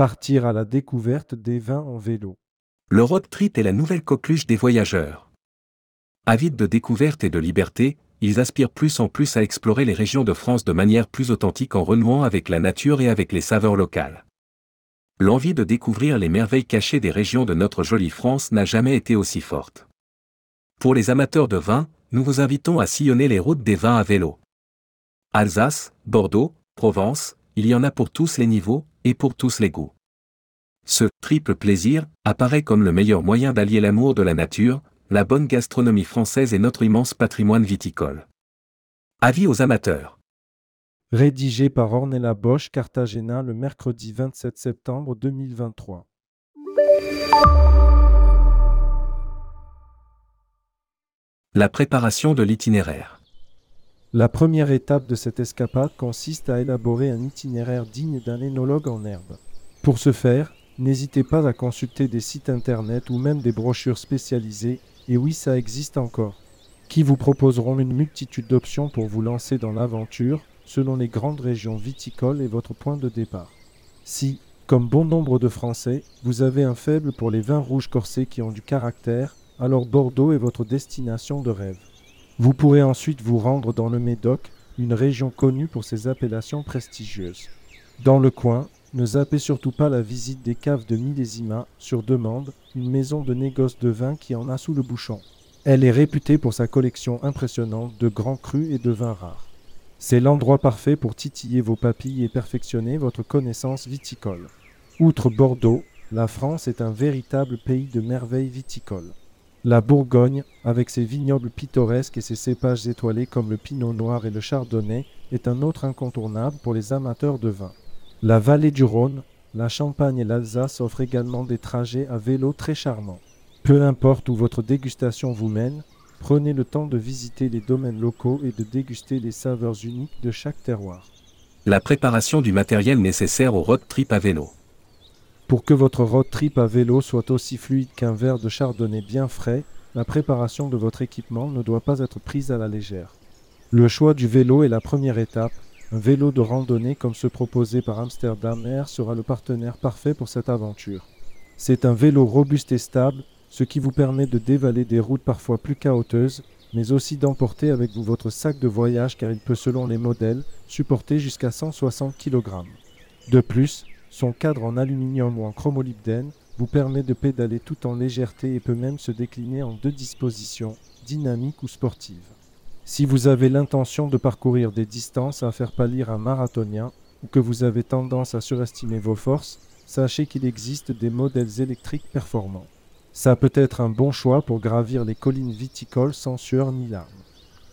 Partir à la découverte des vins en vélo. Le road trip est la nouvelle coqueluche des voyageurs. Avides de découverte et de liberté, ils aspirent plus en plus à explorer les régions de France de manière plus authentique en renouant avec la nature et avec les saveurs locales. L'envie de découvrir les merveilles cachées des régions de notre jolie France n'a jamais été aussi forte. Pour les amateurs de vin, nous vous invitons à sillonner les routes des vins à vélo. Alsace, Bordeaux, Provence, il y en a pour tous les niveaux et pour tous les goûts. Ce triple plaisir apparaît comme le meilleur moyen d'allier l'amour de la nature, la bonne gastronomie française et notre immense patrimoine viticole. Avis aux amateurs. Rédigé par Ornella Bosch, Cartagena, le mercredi 27 septembre 2023. La préparation de l'itinéraire. La première étape de cette escapade consiste à élaborer un itinéraire digne d'un énologue en herbe. Pour ce faire, n'hésitez pas à consulter des sites internet ou même des brochures spécialisées, et oui ça existe encore, qui vous proposeront une multitude d'options pour vous lancer dans l'aventure selon les grandes régions viticoles et votre point de départ. Si, comme bon nombre de Français, vous avez un faible pour les vins rouges corsés qui ont du caractère, alors Bordeaux est votre destination de rêve. Vous pourrez ensuite vous rendre dans le Médoc, une région connue pour ses appellations prestigieuses. Dans le coin, ne zappez surtout pas la visite des caves de Millésima, sur demande, une maison de négoce de vin qui en a sous le bouchon. Elle est réputée pour sa collection impressionnante de grands crus et de vins rares. C'est l'endroit parfait pour titiller vos papilles et perfectionner votre connaissance viticole. Outre Bordeaux, la France est un véritable pays de merveilles viticoles. La Bourgogne, avec ses vignobles pittoresques et ses cépages étoilés comme le Pinot Noir et le Chardonnay, est un autre incontournable pour les amateurs de vin. La vallée du Rhône, la Champagne et l'Alsace offrent également des trajets à vélo très charmants. Peu importe où votre dégustation vous mène, prenez le temps de visiter les domaines locaux et de déguster les saveurs uniques de chaque terroir. La préparation du matériel nécessaire au road trip à vélo. Pour que votre road trip à vélo soit aussi fluide qu'un verre de chardonnay bien frais, la préparation de votre équipement ne doit pas être prise à la légère. Le choix du vélo est la première étape, un vélo de randonnée comme ceux proposé par Amsterdam Air sera le partenaire parfait pour cette aventure. C'est un vélo robuste et stable, ce qui vous permet de dévaler des routes parfois plus chaotiques, mais aussi d'emporter avec vous votre sac de voyage car il peut selon les modèles supporter jusqu'à 160 kg. De plus, son cadre en aluminium ou en chromolybdène vous permet de pédaler tout en légèreté et peut même se décliner en deux dispositions, dynamique ou sportive. Si vous avez l'intention de parcourir des distances à faire pâlir un marathonien ou que vous avez tendance à surestimer vos forces, sachez qu'il existe des modèles électriques performants. Ça peut être un bon choix pour gravir les collines viticoles sans sueur ni larmes.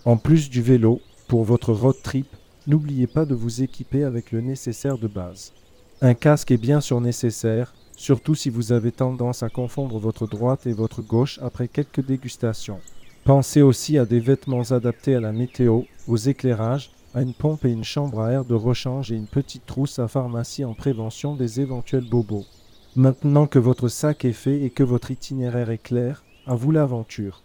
En plus du vélo, pour votre road trip, n'oubliez pas de vous équiper avec le nécessaire de base. Un casque est bien sûr nécessaire, surtout si vous avez tendance à confondre votre droite et votre gauche après quelques dégustations. Pensez aussi à des vêtements adaptés à la météo, aux éclairages, à une pompe et une chambre à air de rechange et une petite trousse à pharmacie en prévention des éventuels bobos. Maintenant que votre sac est fait et que votre itinéraire est clair, à vous l'aventure.